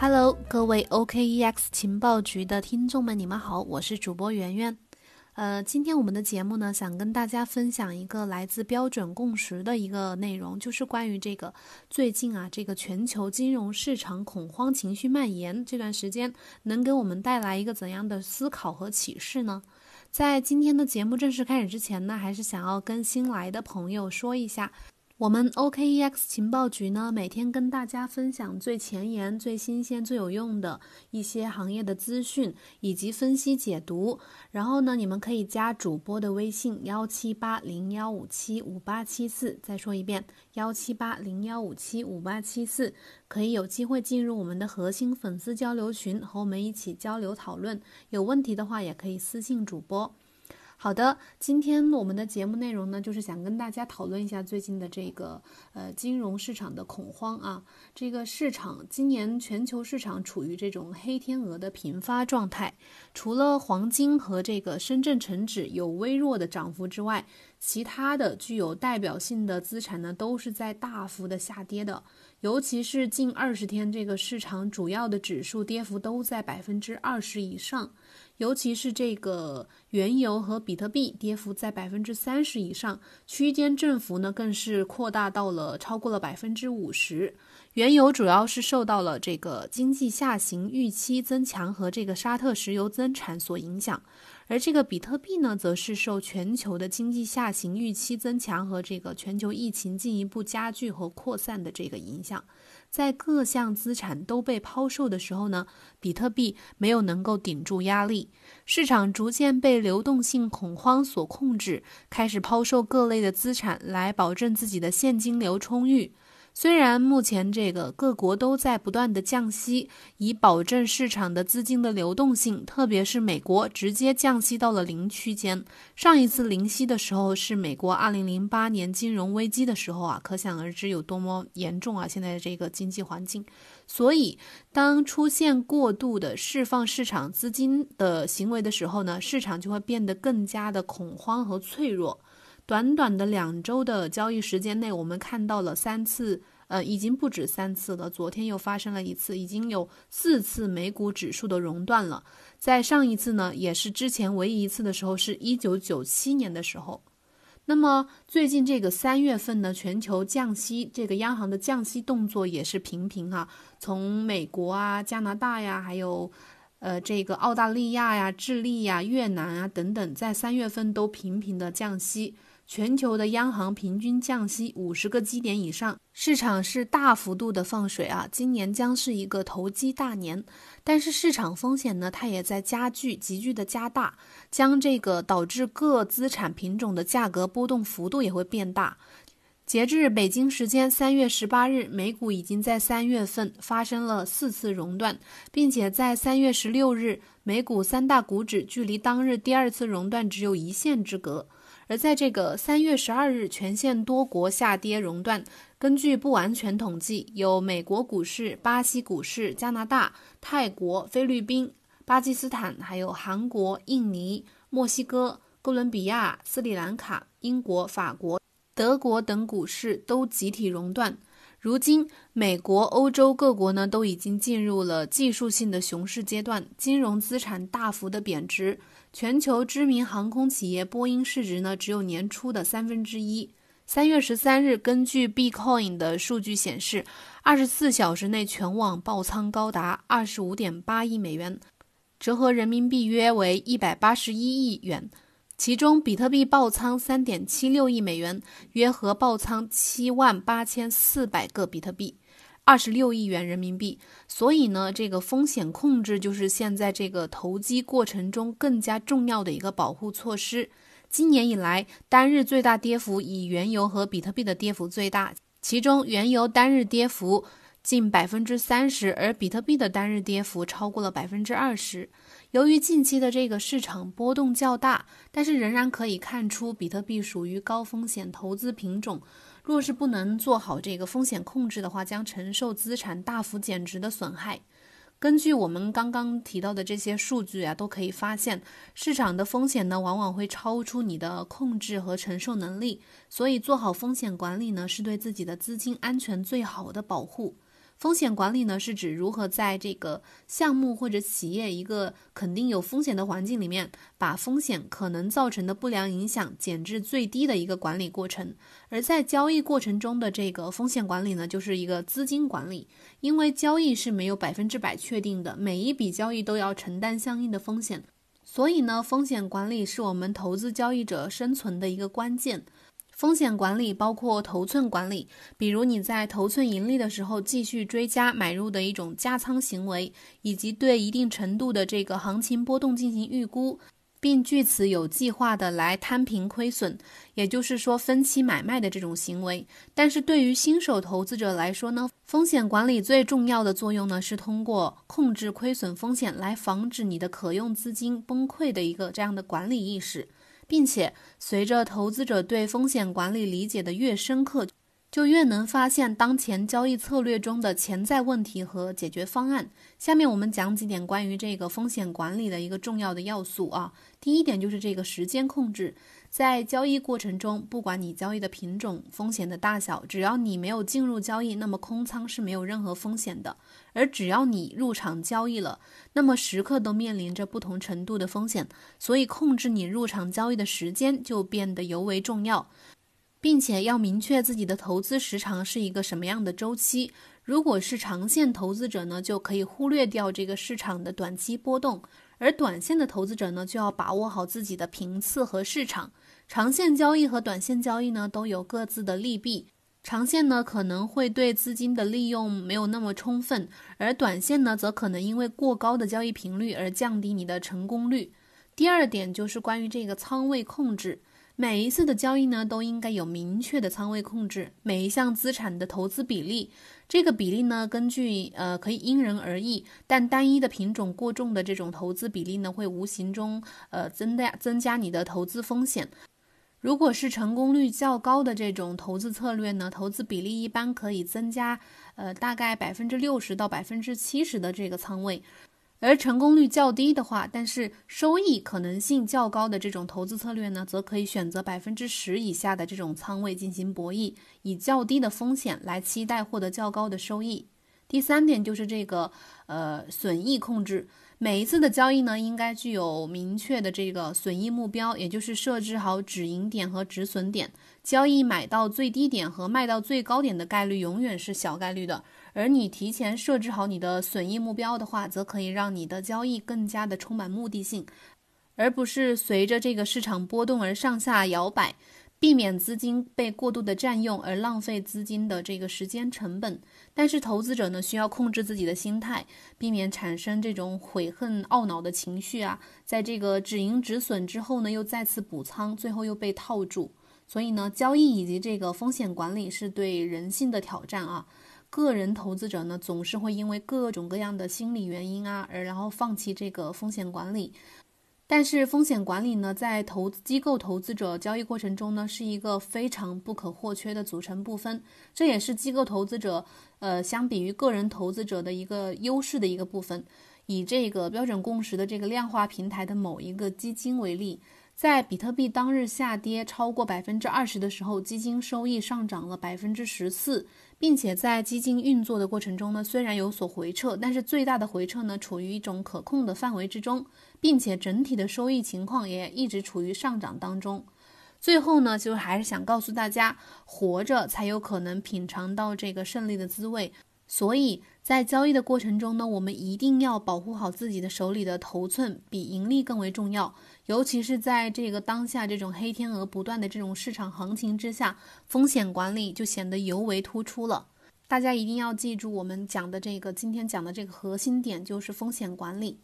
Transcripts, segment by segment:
Hello，各位 OKEX 情报局的听众们，你们好，我是主播圆圆。呃，今天我们的节目呢，想跟大家分享一个来自标准共识的一个内容，就是关于这个最近啊，这个全球金融市场恐慌情绪蔓延这段时间，能给我们带来一个怎样的思考和启示呢？在今天的节目正式开始之前呢，还是想要跟新来的朋友说一下。我们 OKEX 情报局呢，每天跟大家分享最前沿、最新鲜、最有用的一些行业的资讯以及分析解读。然后呢，你们可以加主播的微信幺七八零幺五七五八七四。再说一遍，幺七八零幺五七五八七四，可以有机会进入我们的核心粉丝交流群，和我们一起交流讨论。有问题的话，也可以私信主播。好的，今天我们的节目内容呢，就是想跟大家讨论一下最近的这个呃金融市场的恐慌啊。这个市场今年全球市场处于这种黑天鹅的频发状态，除了黄金和这个深圳成指有微弱的涨幅之外，其他的具有代表性的资产呢，都是在大幅的下跌的。尤其是近二十天，这个市场主要的指数跌幅都在百分之二十以上。尤其是这个原油和比特币跌幅在百分之三十以上，区间振幅呢更是扩大到了超过了百分之五十。原油主要是受到了这个经济下行预期增强和这个沙特石油增产所影响，而这个比特币呢，则是受全球的经济下行预期增强和这个全球疫情进一步加剧和扩散的这个影响。在各项资产都被抛售的时候呢，比特币没有能够顶住压力，市场逐渐被流动性恐慌所控制，开始抛售各类的资产来保证自己的现金流充裕。虽然目前这个各国都在不断的降息，以保证市场的资金的流动性，特别是美国直接降息到了零区间。上一次零息的时候是美国二零零八年金融危机的时候啊，可想而知有多么严重啊！现在的这个经济环境，所以当出现过度的释放市场资金的行为的时候呢，市场就会变得更加的恐慌和脆弱。短短的两周的交易时间内，我们看到了三次，呃，已经不止三次了。昨天又发生了一次，已经有四次美股指数的熔断了。在上一次呢，也是之前唯一一次的时候，是一九九七年的时候。那么最近这个三月份呢，全球降息，这个央行的降息动作也是频频哈，从美国啊、加拿大呀，还有。呃，这个澳大利亚呀、智利呀、越南啊等等，在三月份都频频的降息，全球的央行平均降息五十个基点以上，市场是大幅度的放水啊。今年将是一个投机大年，但是市场风险呢，它也在加剧、急剧的加大，将这个导致各资产品种的价格波动幅度也会变大。截至北京时间三月十八日，美股已经在三月份发生了四次熔断，并且在三月十六日，美股三大股指距离当日第二次熔断只有一线之隔。而在这个三月十二日，全线多国下跌熔断。根据不完全统计，有美国股市、巴西股市、加拿大、泰国、菲律宾、巴基斯坦，还有韩国、印尼、墨西哥、哥伦比亚、斯里兰卡、英国、法国。德国等股市都集体熔断。如今，美国、欧洲各国呢都已经进入了技术性的熊市阶段，金融资产大幅的贬值。全球知名航空企业波音市值呢只有年初的三分之一。三月十三日，根据 Bcoin 的数据显示，二十四小时内全网爆仓高达二十五点八亿美元，折合人民币约为一百八十一亿元。其中，比特币爆仓三点七六亿美元，约合爆仓七万八千四百个比特币，二十六亿元人民币。所以呢，这个风险控制就是现在这个投机过程中更加重要的一个保护措施。今年以来，单日最大跌幅以原油和比特币的跌幅最大，其中原油单日跌幅近百分之三十，而比特币的单日跌幅超过了百分之二十。由于近期的这个市场波动较大，但是仍然可以看出比特币属于高风险投资品种。若是不能做好这个风险控制的话，将承受资产大幅减值的损害。根据我们刚刚提到的这些数据啊，都可以发现，市场的风险呢，往往会超出你的控制和承受能力。所以，做好风险管理呢，是对自己的资金安全最好的保护。风险管理呢，是指如何在这个项目或者企业一个肯定有风险的环境里面，把风险可能造成的不良影响减至最低的一个管理过程。而在交易过程中的这个风险管理呢，就是一个资金管理，因为交易是没有百分之百确定的，每一笔交易都要承担相应的风险，所以呢，风险管理是我们投资交易者生存的一个关键。风险管理包括头寸管理，比如你在头寸盈利的时候继续追加买入的一种加仓行为，以及对一定程度的这个行情波动进行预估，并据此有计划的来摊平亏损，也就是说分期买卖的这种行为。但是对于新手投资者来说呢，风险管理最重要的作用呢是通过控制亏损风险来防止你的可用资金崩溃的一个这样的管理意识。并且，随着投资者对风险管理理解的越深刻，就越能发现当前交易策略中的潜在问题和解决方案。下面我们讲几点关于这个风险管理的一个重要的要素啊。第一点就是这个时间控制。在交易过程中，不管你交易的品种、风险的大小，只要你没有进入交易，那么空仓是没有任何风险的。而只要你入场交易了，那么时刻都面临着不同程度的风险。所以，控制你入场交易的时间就变得尤为重要，并且要明确自己的投资时长是一个什么样的周期。如果是长线投资者呢，就可以忽略掉这个市场的短期波动。而短线的投资者呢，就要把握好自己的频次和市场。长线交易和短线交易呢，都有各自的利弊。长线呢，可能会对资金的利用没有那么充分；而短线呢，则可能因为过高的交易频率而降低你的成功率。第二点就是关于这个仓位控制。每一次的交易呢，都应该有明确的仓位控制。每一项资产的投资比例，这个比例呢，根据呃可以因人而异，但单一的品种过重的这种投资比例呢，会无形中呃增大增加你的投资风险。如果是成功率较高的这种投资策略呢，投资比例一般可以增加呃大概百分之六十到百分之七十的这个仓位。而成功率较低的话，但是收益可能性较高的这种投资策略呢，则可以选择百分之十以下的这种仓位进行博弈，以较低的风险来期待获得较高的收益。第三点就是这个呃损益控制。每一次的交易呢，应该具有明确的这个损益目标，也就是设置好止盈点和止损点。交易买到最低点和卖到最高点的概率永远是小概率的，而你提前设置好你的损益目标的话，则可以让你的交易更加的充满目的性，而不是随着这个市场波动而上下摇摆。避免资金被过度的占用而浪费资金的这个时间成本，但是投资者呢需要控制自己的心态，避免产生这种悔恨懊恼的情绪啊，在这个止盈止损之后呢又再次补仓，最后又被套住。所以呢，交易以及这个风险管理是对人性的挑战啊。个人投资者呢总是会因为各种各样的心理原因啊而然后放弃这个风险管理。但是风险管理呢，在投资机构投资者交易过程中呢，是一个非常不可或缺的组成部分。这也是机构投资者，呃，相比于个人投资者的一个优势的一个部分。以这个标准共识的这个量化平台的某一个基金为例。在比特币当日下跌超过百分之二十的时候，基金收益上涨了百分之十四，并且在基金运作的过程中呢，虽然有所回撤，但是最大的回撤呢处于一种可控的范围之中，并且整体的收益情况也一直处于上涨当中。最后呢，就还是想告诉大家，活着才有可能品尝到这个胜利的滋味。所以在交易的过程中呢，我们一定要保护好自己的手里的头寸，比盈利更为重要。尤其是在这个当下这种黑天鹅不断的这种市场行情之下，风险管理就显得尤为突出了。大家一定要记住我们讲的这个今天讲的这个核心点，就是风险管理。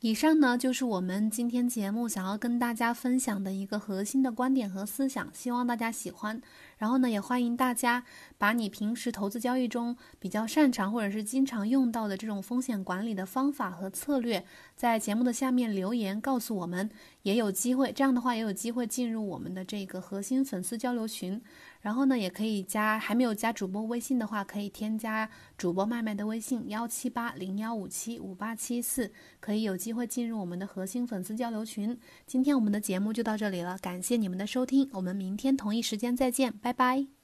以上呢就是我们今天节目想要跟大家分享的一个核心的观点和思想，希望大家喜欢。然后呢，也欢迎大家把你平时投资交易中比较擅长或者是经常用到的这种风险管理的方法和策略，在节目的下面留言告诉我们，也有机会，这样的话也有机会进入我们的这个核心粉丝交流群。然后呢，也可以加还没有加主播微信的话，可以添加主播麦麦的微信幺七八零幺五七五八七四，可以有机会进入我们的核心粉丝交流群。今天我们的节目就到这里了，感谢你们的收听，我们明天同一时间再见，拜拜。